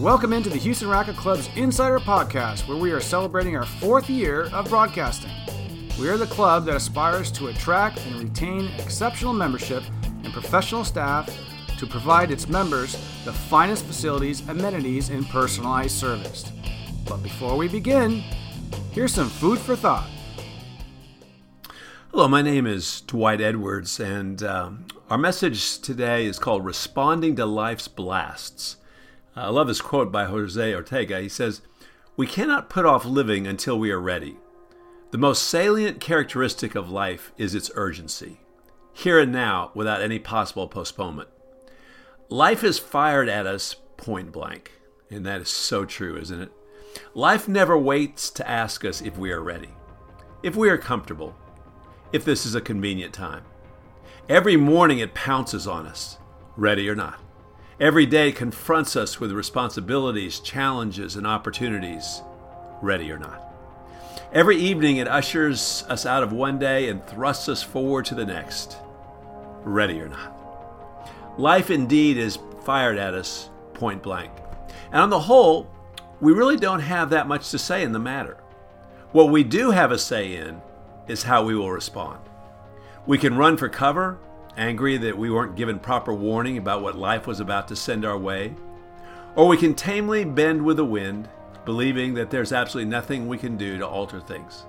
Welcome into the Houston Racquet Club's Insider Podcast, where we are celebrating our fourth year of broadcasting. We are the club that aspires to attract and retain exceptional membership and professional staff to provide its members the finest facilities, amenities, and personalized service. But before we begin, here's some food for thought. Hello, my name is Dwight Edwards, and um, our message today is called Responding to Life's Blasts. Uh, I love this quote by Jose Ortega. He says, We cannot put off living until we are ready. The most salient characteristic of life is its urgency, here and now, without any possible postponement. Life is fired at us point blank, and that is so true, isn't it? Life never waits to ask us if we are ready, if we are comfortable, if this is a convenient time. Every morning it pounces on us, ready or not. Every day confronts us with responsibilities, challenges, and opportunities, ready or not. Every evening it ushers us out of one day and thrusts us forward to the next, ready or not. Life indeed is fired at us point blank. And on the whole, we really don't have that much to say in the matter. What we do have a say in is how we will respond. We can run for cover, angry that we weren't given proper warning about what life was about to send our way. Or we can tamely bend with the wind, believing that there's absolutely nothing we can do to alter things.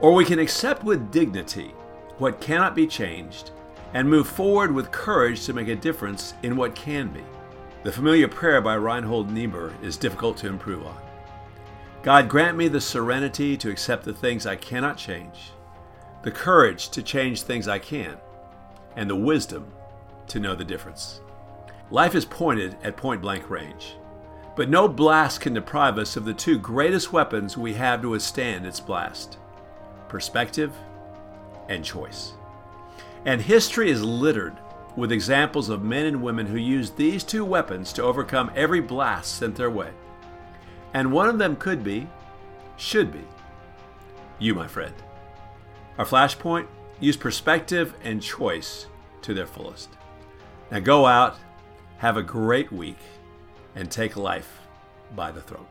Or we can accept with dignity what cannot be changed and move forward with courage to make a difference in what can be. The familiar prayer by Reinhold Niebuhr is difficult to improve on. God, grant me the serenity to accept the things I cannot change, the courage to change things I can, and the wisdom to know the difference. Life is pointed at point blank range, but no blast can deprive us of the two greatest weapons we have to withstand its blast perspective and choice. And history is littered with examples of men and women who used these two weapons to overcome every blast sent their way. And one of them could be, should be, you, my friend. Our flashpoint use perspective and choice to their fullest. Now go out, have a great week, and take life by the throat.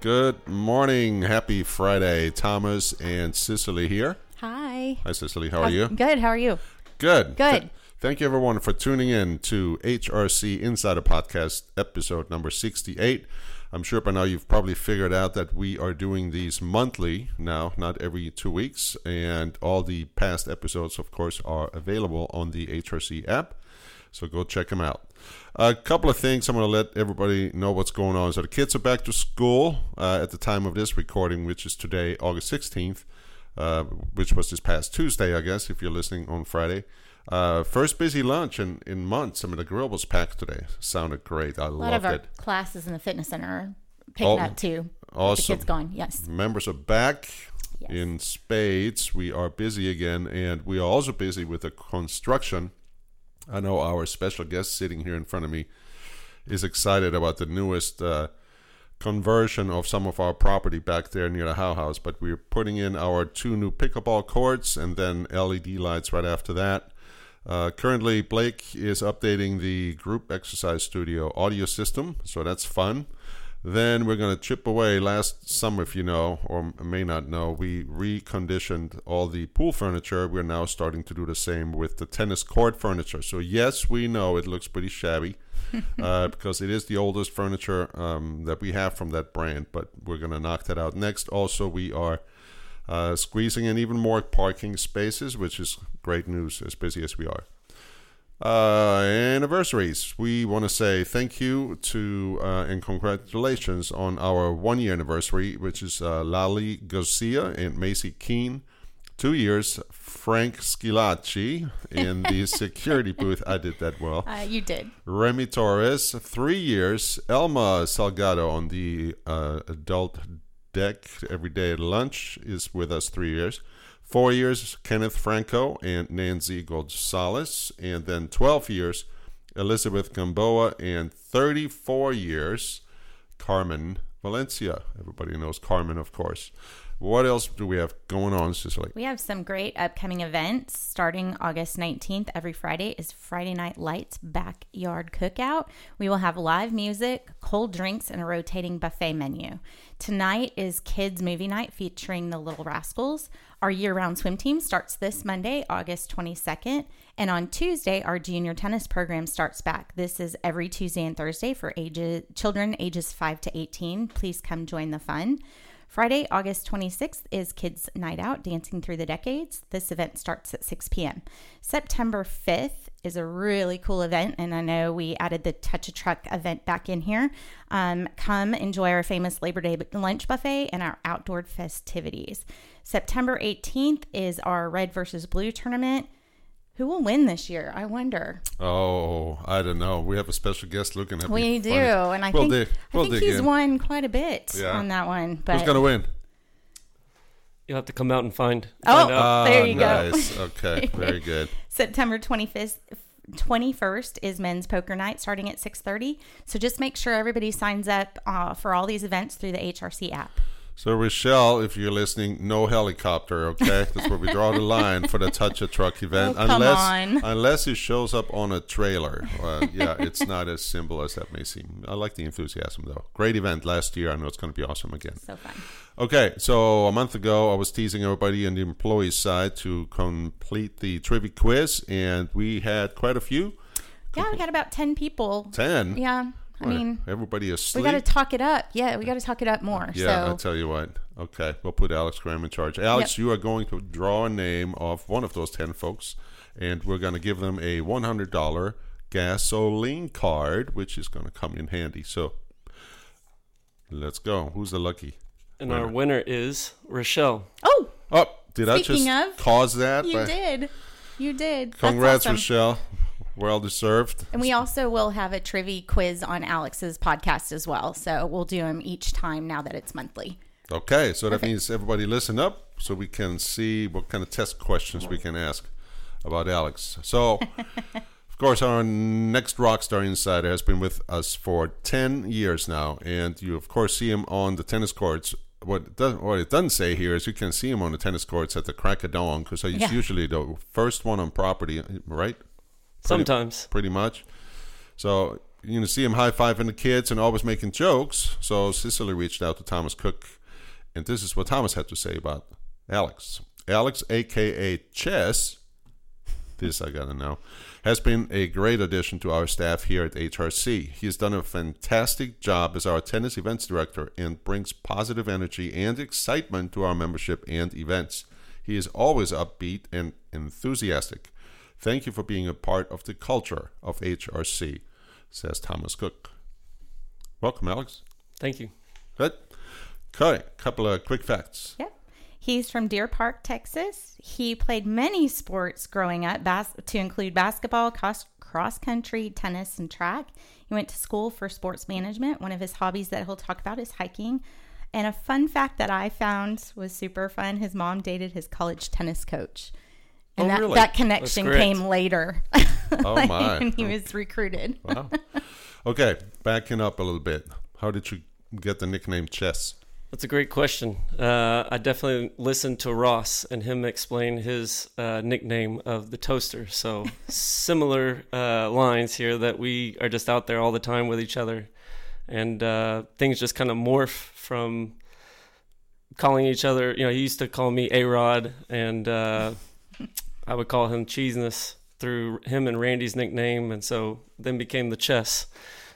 Good morning. Happy Friday. Thomas and Cicely here. Hi. Hi, Cicely. How are you? Good. How are you? Good. Good. Th- thank you, everyone, for tuning in to HRC Insider Podcast, episode number 68. I'm sure by now you've probably figured out that we are doing these monthly now, not every two weeks. And all the past episodes, of course, are available on the HRC app. So go check them out. A couple of things I'm going to let everybody know what's going on. So the kids are back to school uh, at the time of this recording, which is today, August 16th, uh, which was this past Tuesday, I guess, if you're listening on Friday. Uh, first busy lunch in, in months. I mean, the grill was packed today. Sounded great. I A lot of our it. classes in the fitness center are picking Oh, up too. awesome. The kids gone. Yes. Members are back Yes. in spades. We are busy again, and we are also busy with the construction. I know our special guest sitting here in front of me is excited about the newest uh, conversion of some of our property back there near the How House. But we're putting in our two new pickleball courts and then LED lights right after that. Uh, currently, Blake is updating the group exercise studio audio system, so that's fun. Then we're going to chip away. Last summer, if you know or may not know, we reconditioned all the pool furniture. We're now starting to do the same with the tennis court furniture. So, yes, we know it looks pretty shabby uh, because it is the oldest furniture um, that we have from that brand, but we're going to knock that out next. Also, we are uh, squeezing in even more parking spaces, which is great news as busy as we are. Uh, anniversaries. We want to say thank you to uh, and congratulations on our one year anniversary, which is uh, Lali Garcia and Macy Keene. Two years, Frank Schilacci in the security booth. I did that well. Uh, you did. Remy Torres, three years. Elma Salgado on the uh, adult deck every day at lunch is with us three years. Four years, Kenneth Franco and Nancy Gonzalez. And then 12 years, Elizabeth Gamboa. And 34 years, Carmen Valencia. Everybody knows Carmen, of course. What else do we have going on, Cicely? We have some great upcoming events starting August 19th. Every Friday is Friday Night Lights Backyard Cookout. We will have live music, cold drinks, and a rotating buffet menu. Tonight is Kids Movie Night featuring the Little Rascals. Our year round swim team starts this Monday, August 22nd. And on Tuesday, our junior tennis program starts back. This is every Tuesday and Thursday for ages, children ages 5 to 18. Please come join the fun. Friday, August 26th is Kids Night Out Dancing Through the Decades. This event starts at 6 p.m. September 5th is a really cool event, and I know we added the Touch a Truck event back in here. Um, come enjoy our famous Labor Day lunch buffet and our outdoor festivities. September 18th is our Red versus Blue tournament. Who will win this year? I wonder. Oh, I don't know. We have a special guest looking at me. We do, funny. and I We'll think dig- we'll I think dig he's in. won quite a bit Yeah. on that one. But Who's gonna win? You'll have to come out and find. Oh, find out. Ah, there you go. Okay, very good. September 25th 21st is men's poker night starting at 6.30 so just make sure everybody signs up uh, for all these events through the hrc app So Rochelle, if you're listening, no helicopter, okay? That's where we draw the line for the touch a truck event, Oh, come unless on. unless it shows up on a trailer. Uh, yeah, it's not as simple as that may seem. I like the enthusiasm though. Great event last year. I know it's going to be awesome again. so fun Okay, so a month ago, I was teasing everybody on the employee side to complete the trivia quiz, and we had quite a few. yeah we had about 10 people Ten. yeah i mean everybody is we got to talk it up yeah we got to talk it up more Yeah, I so tell you what. Okay, we'll put Alex Graham in charge. Alex, Yep. you are going to draw a name of one of those 10 folks, and we're going to give them a $100 gasoline card, which is going to come in handy. So let's go. Who's the lucky? And our winner is Rochelle. oh Oh, did I just of, cause that? you by- did you did That's Congrats, awesome. Rochelle. Well deserved. and we also will have a trivia quiz on alex's podcast as well so we'll do them each time now that it's monthly Okay, so that means everybody listen up so we can see what kind of test questions we can ask about Alex. So, of course, our next Rockstar Insider has been with us for 10 years now, and you, of course, see him on the tennis courts. What it, does, what it doesn't say here is you can see him on the tennis courts at the crack of dawn because he's Yeah. usually the first one on property, right? Sometimes. pretty much. So you can see him high fiving the kids and always making jokes. So Cicely reached out to Thomas Cook, and this is what Thomas had to say about Alex. Alex, aka Chess, this I gotta know, has been a great addition to our staff here at HRC. He has done a fantastic job as our tennis events director and brings positive energy and excitement to our membership and events. He is always upbeat and enthusiastic. Thank you for being a part of the culture of HRC, says Thomas Cook. Welcome, Alex. Thank you. Good. Okay, couple of quick facts. Yep. He's from Deer Park, Texas. He played many sports growing up, bas- to include basketball, cross, cross country, tennis, and track. He went to school for sports management. One of his hobbies that he'll talk about is hiking. And a fun fact that I found was super fun his mom dated his college tennis coach. And Oh, that, really? that connection came later Oh my! when he was recruited. wow. Okay, backing up a little bit. How did you get the nickname Chess? That's a great question. Uh, I definitely listened to Ross and him explain his uh, nickname of the toaster. So similar uh, lines here that we are just out there all the time with each other, and uh, things just kind of morph from calling each other. You know, he used to call me A Rod, and uh, I would call him Cheeseness through him and Randy's nickname, and so then became the chess.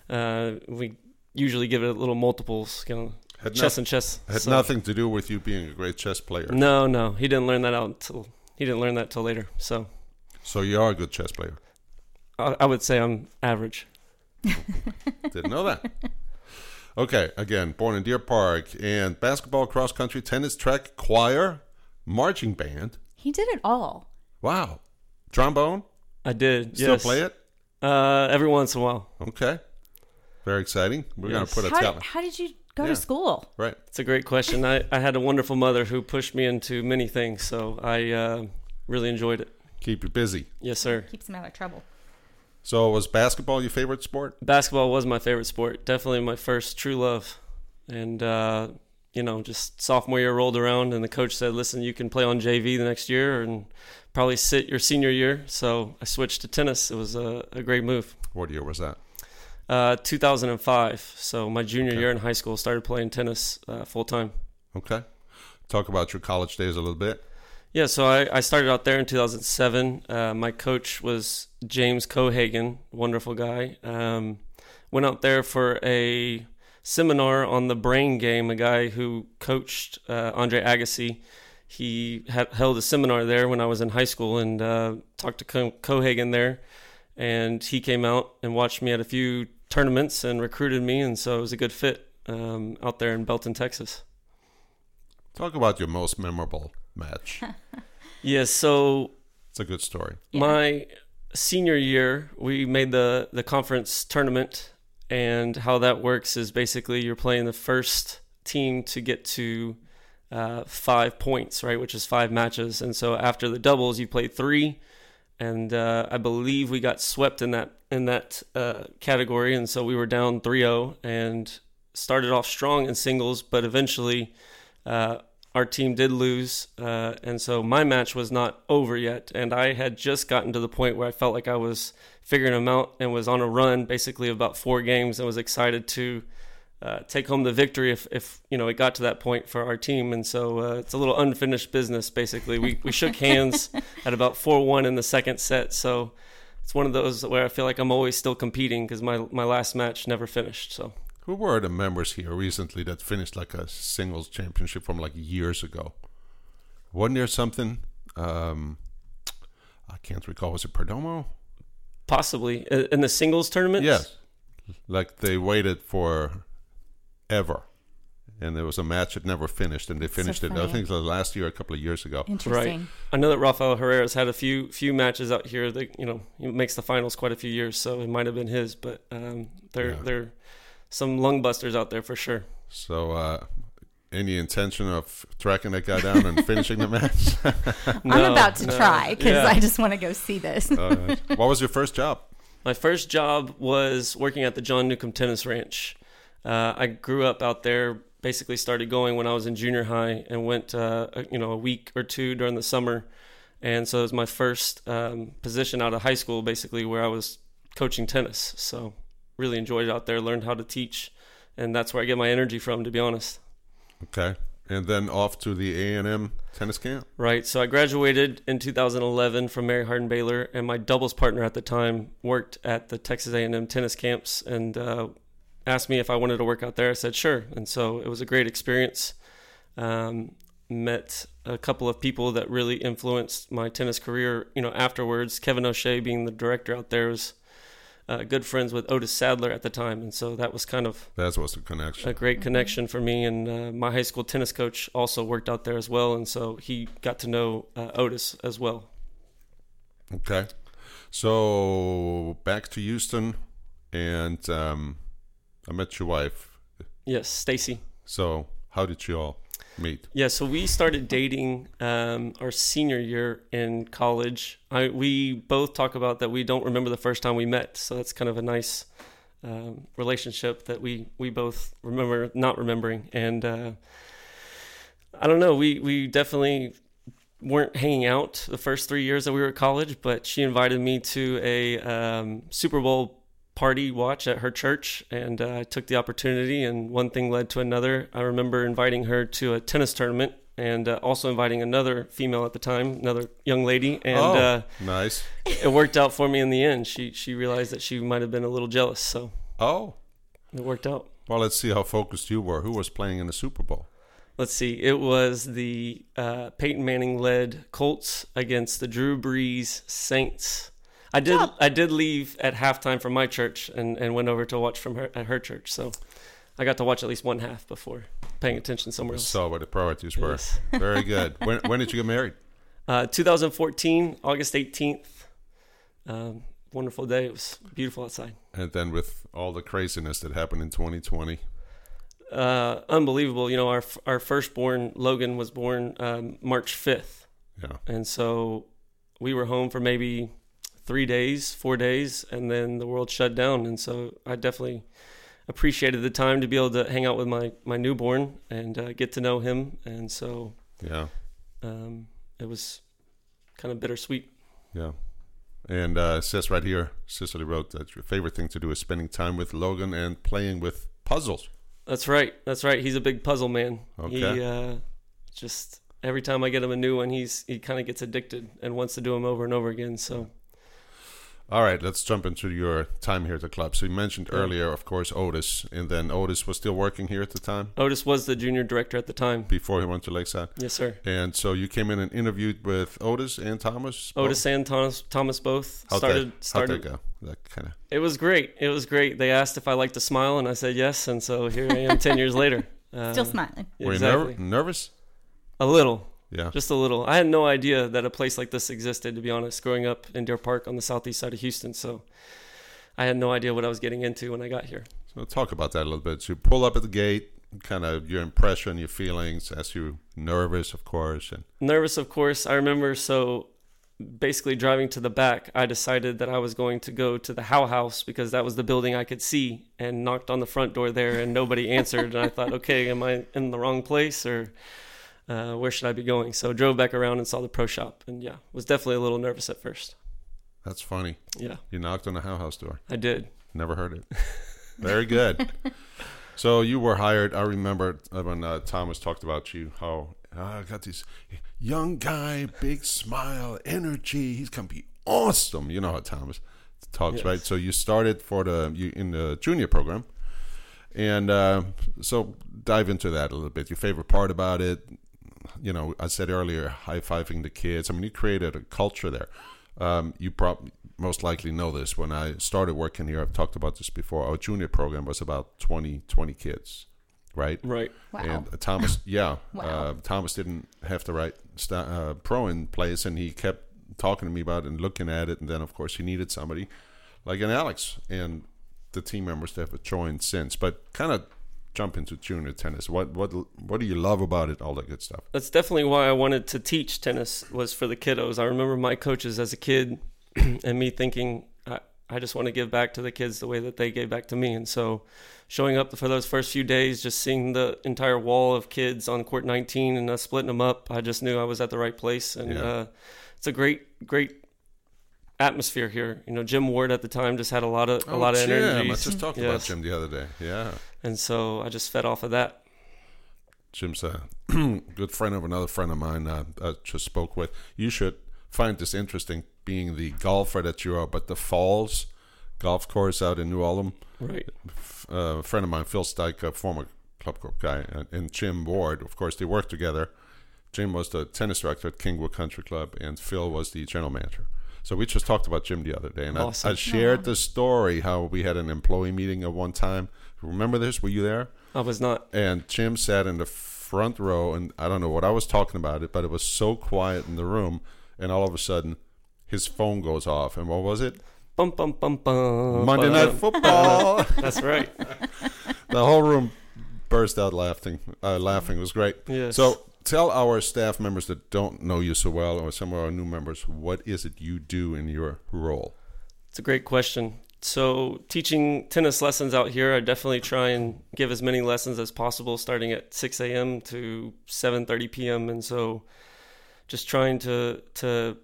Uh, we usually give it a little multiples, you know, Had, chess no- and chess. had So- nothing to do with you being a great chess player. No, no, he didn't learn that out until he didn't learn that till later. So So you are a good chess player. I, I would say I'm average. Didn't know that. Okay, again, born in Deer Park and basketball, cross country, tennis, track, choir, marching band. He did it all. Wow. Trombone? I did. You still yes. play it? Uh, every once in a while. Okay. Very exciting. We're Yes. going to put a How talent. did, how did you go Yeah. to school? Right. It's a great question. I, I had a wonderful mother who pushed me into many things, so I uh, really enjoyed it. Keep you busy. Yes, sir. Keeps him out of trouble. So was basketball your favorite sport? Basketball was my favorite sport. Definitely my first true love, and uh, you know, just sophomore year rolled around, and the coach said, "Listen, you can play on JV the next year, and probably sit your senior year." So I switched to tennis. It was a, a great move. What year was that? Uh, 2005. So my junior Okay. year in high school, started playing tennis uh, full time. Okay. Talk about your college days a little bit. Yeah, so I, I started out there in 2007. Uh, my coach was James Cohagen, wonderful guy. Um, went out there for a seminar on the brain game. A guy who coached uh, Andre Agassi. He had held a seminar there when I was in high school and uh, talked to Co- Cohagen there. And he came out and watched me at a few tournaments and recruited me. And so it was a good fit um, out there in Belton, Texas. Talk about your most memorable match. Yeah, so It's a good story. Yeah. My senior year, we made the the conference tournament, and how that works is basically you're playing the first team to get to uh, five points, right, which is five matches, and so after the doubles, you play three, and uh, I believe we got swept in that in that uh, category, and so we were down 3-0 and started off strong in singles, but eventually. Our team did lose, uh, and so my match was not over yet. And I had just gotten to the point where I felt like I was figuring them out and was on a run, basically of about four games, and was excited to uh, take home the victory if, if you know it got to that point for our team. And so uh, it's a little unfinished business. Basically, we we shook hands at about four one in the second set. So it's one of those where I feel like I'm always still competing because my my last match never finished. So. Who were the members here recently that finished like a singles championship from like years ago? Wasn't there something? Um, I can't recall. Was it Perdomo? Possibly in the singles tournament. Yes. Like they waited for ever. And there was a match that never finished, and they finished it. I think it was last year, a couple of years ago. Interesting. I know that Rafael Herrera's had a few few matches out here that you know he makes the finals quite a few years, so it might have been his. But um, there Yeah. there some lung busters out there for sure. So, uh, any intention of tracking that guy down and finishing the match? I'm about to no. try because Yeah. I just want to go see this. uh, what was your first job? My first job was working at the John Newcombe Tennis Ranch. Uh, I grew up out there. Basically, started going when I was in junior high, and went uh, you know a week or two during the summer, and so it was my first um, position out of high school, basically where I was coaching tennis. So really enjoyed out there. Learned how to teach, and that's where I get my energy from, to be honest. Okay. And then off to the A&M tennis camp? Right. So I graduated in 2011 from Mary Hardin Baylor, and my doubles partner at the time worked at the Texas A&M tennis camps and uh, asked me if I wanted to work out there. I said sure, and so it was a great experience. Um, met a couple of people that really influenced my tennis career. You know, afterwards, Kevin O'Shea being the director out there was uh, good friends with Otis Sadler at the time, and so that was kind of That was the connection. a great connection for me. And uh, my high school tennis coach also worked out there as well, and so he got to know uh, Otis as well. Okay. So back to Houston, and um, I met your wife. Yes, Stacy. So how did you all meet? Yeah, so we started dating um, our senior year in college. I, we both talk about that we don't remember the first time we met, so that's kind of a nice um, relationship that we we both remember not remembering. And uh, I don't know, we we definitely weren't hanging out the first three years that we were at college, but she invited me to a um, Super Bowl party watch at her church, and uh, I took the opportunity, and one thing led to another. I remember inviting her to a tennis tournament, and uh, also inviting another female at the time, another young lady, and oh, uh, nice. it worked out for me in the end. She she realized that she might have been a little jealous, so Oh, it worked out. well, let's see how focused you were. Who was playing in the Super Bowl? Let's see. It was the uh, Peyton Manning led Colts against the Drew Brees Saints. I did I did leave at halftime from my church and, and went over to watch from her at her church. So I got to watch at least one half before paying attention somewhere else. Saw what the priorities were. Yes. Very good. when, when did you get married? Uh, 2014, August 18th. Um, wonderful day. It was beautiful outside. And then with all the craziness that happened in 2020. Uh, unbelievable. You know, our our firstborn Logan was born um, March 5th. Yeah. And so we were home for maybe three days, four days, and then the world shut down. And so I definitely appreciated the time to be able to hang out with my my newborn and uh, get to know him, and so Yeah, um, it was kind of bittersweet. yeah. And uh, it says right here, Cicely wrote that your favorite thing to do is spending time with Logan and playing with puzzles. That's right. That's right. He's a big puzzle man. Okay. He uh, just every time I get him a new one, he's he kind of gets addicted and wants to do them over and over again. So All right, let's jump into your time here at the club. So you mentioned Yeah. earlier, of course, Otis, and then Otis was still working here at the time Otis was the junior director at the time. before he went to Lakeside. Yes, sir. And so you came in and interviewed with Otis and Thomas. Otis and Thomas, Thomas both How'd started. that, started. How'd that go? That kind of. It was great. It was great. They asked if I liked to smile, and I said yes. And so here I am, ten years later. Uh, Still smiling. Were you exactly. nerv- nervous? A little, Yeah. just a little. I had no idea that a place like this existed. To be honest, growing up in Deer Park on the southeast side of Houston, so I had no idea what I was getting into when I got here. So talk about that a little bit. So you pull up at the gate, kind of your impression, your feelings, as you nervous, of course, and nervous of course i remember so basically driving to the back i decided that i was going to go to the how house because that was the building i could see and knocked on the front door there and nobody answered and i thought okay am i in the wrong place or uh, where should i be going so drove back around and saw the pro shop and yeah was definitely a little nervous at first that's funny. yeah You knocked on the How House door. i did Never heard it. Very good. so you were hired. I remember when uh, Thomas talked about you, how "Ah, I got this young guy, big smile, energy. He's gonna be awesome. You know how Thomas talks, Yes. right? So you started for the you in the junior program, and uh, so dive into that a little bit. Your favorite part about it? You know, I said earlier, high fiving the kids. I mean, you created a culture there. Um, you probably most likely know this. When I started working here, I've talked about this before. Our junior program was about 20, 20 kids, right? right Wow. And Thomas, yeah, Wow. uh, Thomas didn't have the right sta uh, pro in place, and he kept talking to me about it and looking at it. And then, of course, he needed somebody like an Alex and the team members that have joined since. But kind of jump into junior tennis. What what what do you love about it? All that good stuff. that's definitely why I wanted to teach tennis was for the kiddos. I remember my coaches as a kid and me thinking I, I just want to give back to the kids the way that they gave back to me. And so showing up for those first few days, just seeing the entire wall of kids on court 19 and us splitting them up, I just knew I was at the right place. And Yeah. uh, it's a great, great atmosphere here. You know, Jim Ward at the time just had a lot of a lot of Oh, Jim. energy. I just talked about Yes. Jim the other day. Yeah. And so I just fed off of that. Jim's a good friend of another friend of mine uh, I just spoke with. You should find this interesting, being the golfer that you are, but the Falls golf course out in New Ulm. Right. Uh, a friend of mine, Phil Stike, a former club corp guy, and, and Jim Ward, of course, they worked together. Jim was the tennis director at Kingwood Country Club, and Phil was the general manager. So we just talked about Jim the other day, and Awesome. I shared the story how we had an employee meeting at one time. Remember this? Were you there? I was not. and Jim sat in the front row, and I don't know what I was talking about it, but it was so quiet in the room, and all of a sudden, his phone goes off, and what was it? Bum, bum, bum, bum, Monday bum. Night Football. That's right. the whole room burst out laughing. Uh, laughing it was great. Yes. So tell our staff members that don't know you so well, or some of our new members, what is it you do in your role? It's a great question. So, teaching tennis lessons out here, I definitely try and give as many lessons as possible, starting at 6 a.m. to 7:30 p.m. And so, just trying to to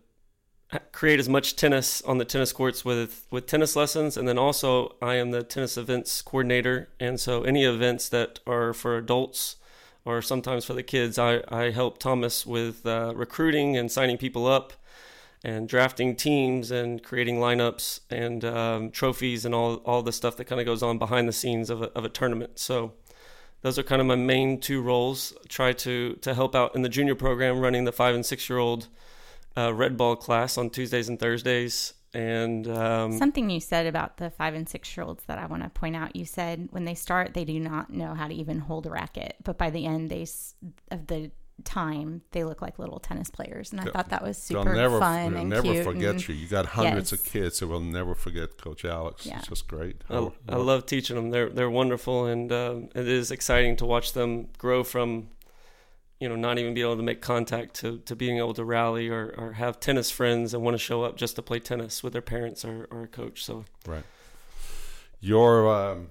create as much tennis on the tennis courts with with tennis lessons, and then also I am the tennis events coordinator, and so any events that are for adults or sometimes for the kids, I I help Thomas with uh, recruiting and signing people up and drafting teams and creating lineups and um, trophies and all all the stuff that kind of goes on behind the scenes of a, of a tournament. So those are kind of my main two roles. Try to to help out in the junior program, running the five and six year old uh, red ball class on Tuesdays and Thursdays. And um, Something you said about the five and six year olds that I want to point out. You said when they start, they do not know how to even hold a racket, but by the end they of the time, they look like little tennis players, and I They'll- thought that was They'll super never, fun they'll and never cute. forget and- you. You got hundreds Yes. of kids that will never forget Coach Alex. Yeah. It's just great. I, How- I love teaching them. They're they're wonderful, and um, it is exciting to watch them grow from, you know, not even being able to make contact to, to being able to rally or, or have tennis friends and want to show up just to play tennis with their parents or, or a coach. So Right. Your um,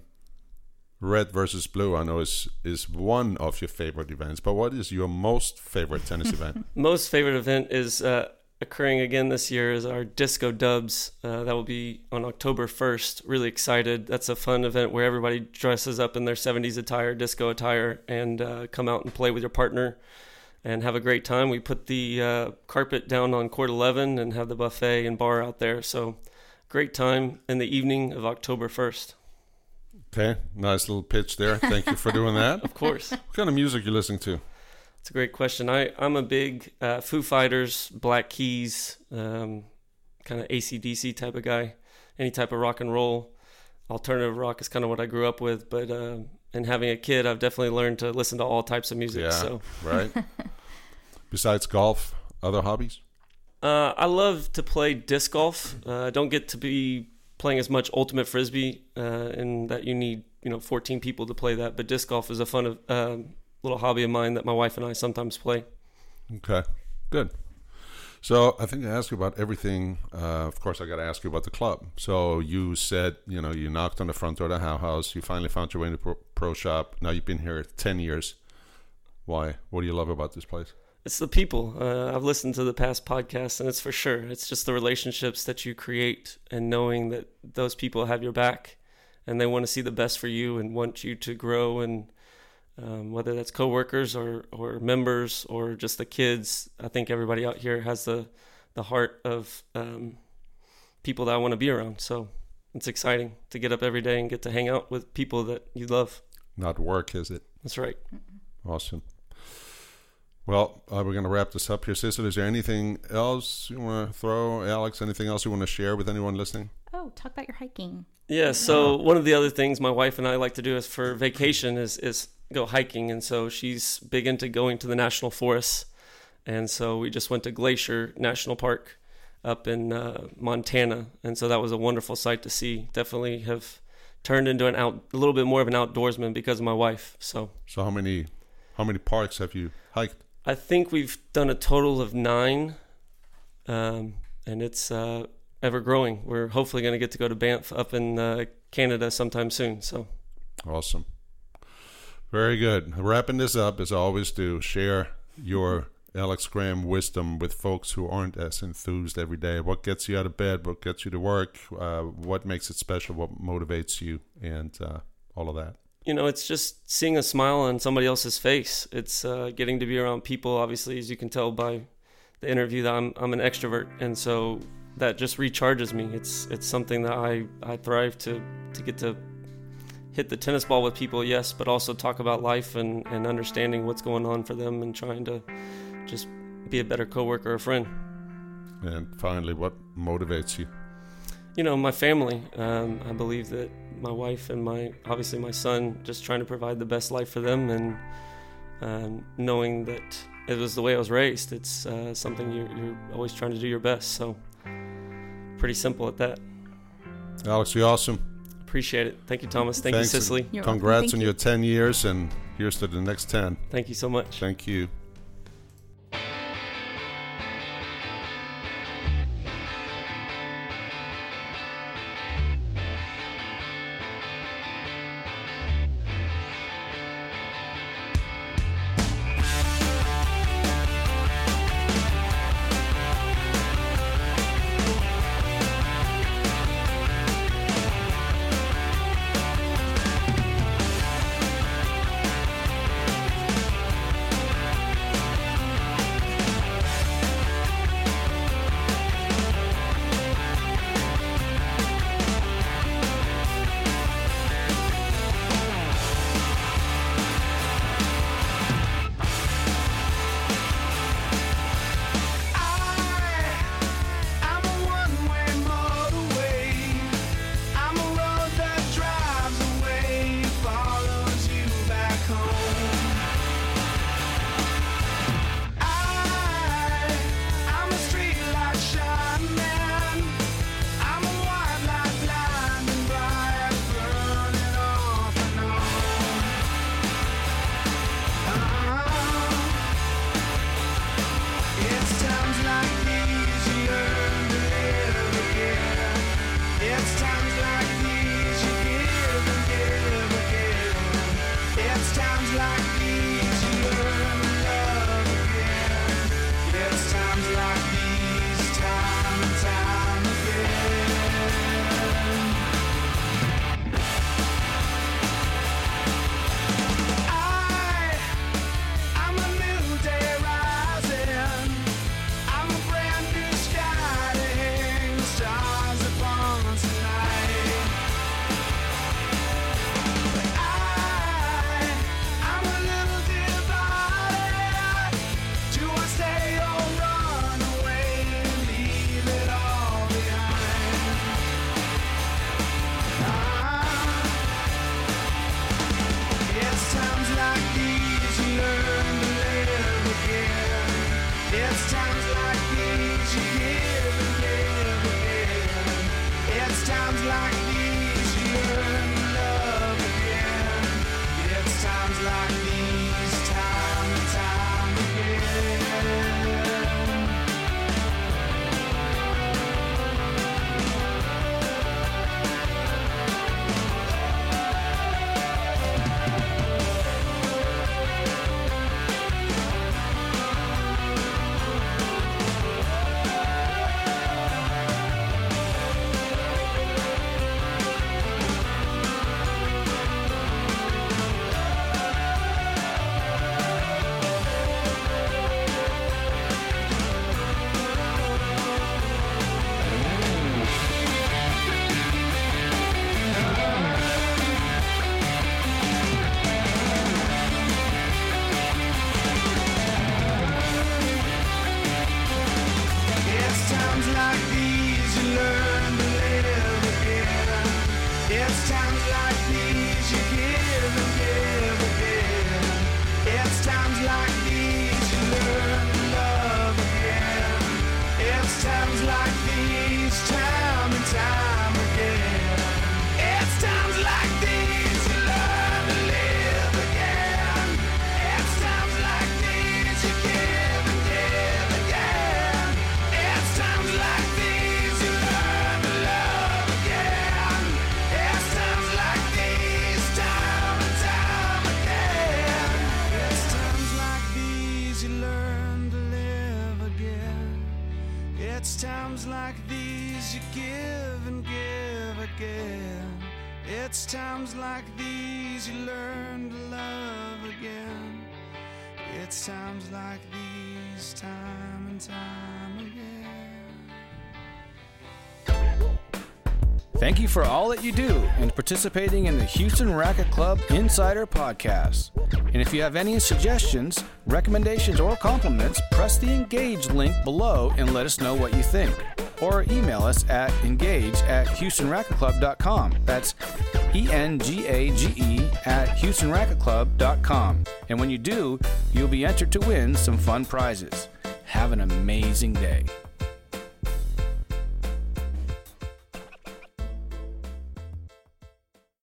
Red versus Blue, I know is is one of your favorite events, but what is your most favorite tennis event? Most favorite event is uh, occurring again this year is our Disco Dubs. Uh, that will be on October 1st. Really excited. That's a fun event where everybody dresses up in their 70s attire, disco attire, and uh, come out and play with your partner and have a great time. We put the uh, carpet down on court 11 and have the buffet and bar out there. So great time in the evening of October 1st. Okay, nice little pitch there. Thank you for doing that. Of course. What kind of music you listening to? It's a great question. I, I'm a big uh, Foo Fighters, Black Keys, um, kind of ACDC type of guy. Any type of rock and roll. Alternative rock is kind of what I grew up with. But uh, in having a kid, I've definitely learned to listen to all types of music. Yeah, So right. Besides golf, other hobbies? uh, I love to play disc golf. Uh, I don't get to be playing as much ultimate frisbee uh, in that you need you know 14 people to play that. But disc golf is a fun uh, little hobby of mine that my wife and I sometimes play. Okay, good. So I think I asked you about everything. Uh, of course, I got to ask you about the club. So you said, you know, you knocked on the front door of the How House. You finally found your way into pro, pro shop. Now you've been here ten years. Why? What do you love about this place? It's the people. Uh, I've listened to the past podcasts, and it's for sure. It's just the relationships that you create, and knowing that those people have your back, and they want to see the best for you, and want you to grow. And um, whether that's coworkers or or members or just the kids, I think everybody out here has the the heart of um, people that I want to be around. So it's exciting to get up every day and get to hang out with people that you love. Not work, is it? That's right. Awesome. Well, uh, we're going to wrap this up here, sister. Is there anything else you want to throw, Alex? Anything else you want to share with anyone listening? Oh, talk about your hiking. Yeah. So one of the other things my wife and I like to do is for vacation is is go hiking, and so she's big into going to the national forests, and so we just went to Glacier National Park up in uh, Montana, and so that was a wonderful sight to see. Definitely have turned into an out a little bit more of an outdoorsman because of my wife. So So how many how many parks have you hiked? I think we've done a total of nine, um, and it's uh, ever growing. We're hopefully going to get to go to Banff up in uh, Canada sometime soon. So. Awesome. Very good. Wrapping this up, as always do, share your Alex Graham wisdom with folks who aren't as enthused every day. What gets you out of bed? What gets you to work? Uh, what makes it special? What motivates you? And uh, all of that. You know, it's just seeing a smile on somebody else's face. It's uh, getting to be around people. Obviously, as you can tell by the interview, that I'm I'm an extrovert, and so that just recharges me. It's it's something that I I thrive to to get to hit the tennis ball with people, yes, but also talk about life and, and understanding what's going on for them and trying to just be a better coworker or friend. And finally, what motivates you? You know, my family. Um, I believe that my wife and my obviously my son just trying to provide the best life for them and um, knowing that it was the way I was raised. It's uh, something you're, you're always trying to do your best. So pretty simple at that. Alex, you're awesome. Appreciate it. Thank you, Thomas. Thank Thanks. you, Cicely. Congrats on you. your 10 years, and here's to the next 10. Thank you so much. Thank you. It's times like these you give and give again. It's times like these you learn to love again. It's times like these, time and time again. Thank you for all that you do and participating in the Houston Racquet Club Insider Podcast. And if you have any suggestions, recommendations, or compliments, press the engage link below and let us know what you think. Or email us at engage at houstonracquetclub.com. That's E N G A G E at houstonracquetclub.com. And when you do, you'll be entered to win some fun prizes. Have an amazing day.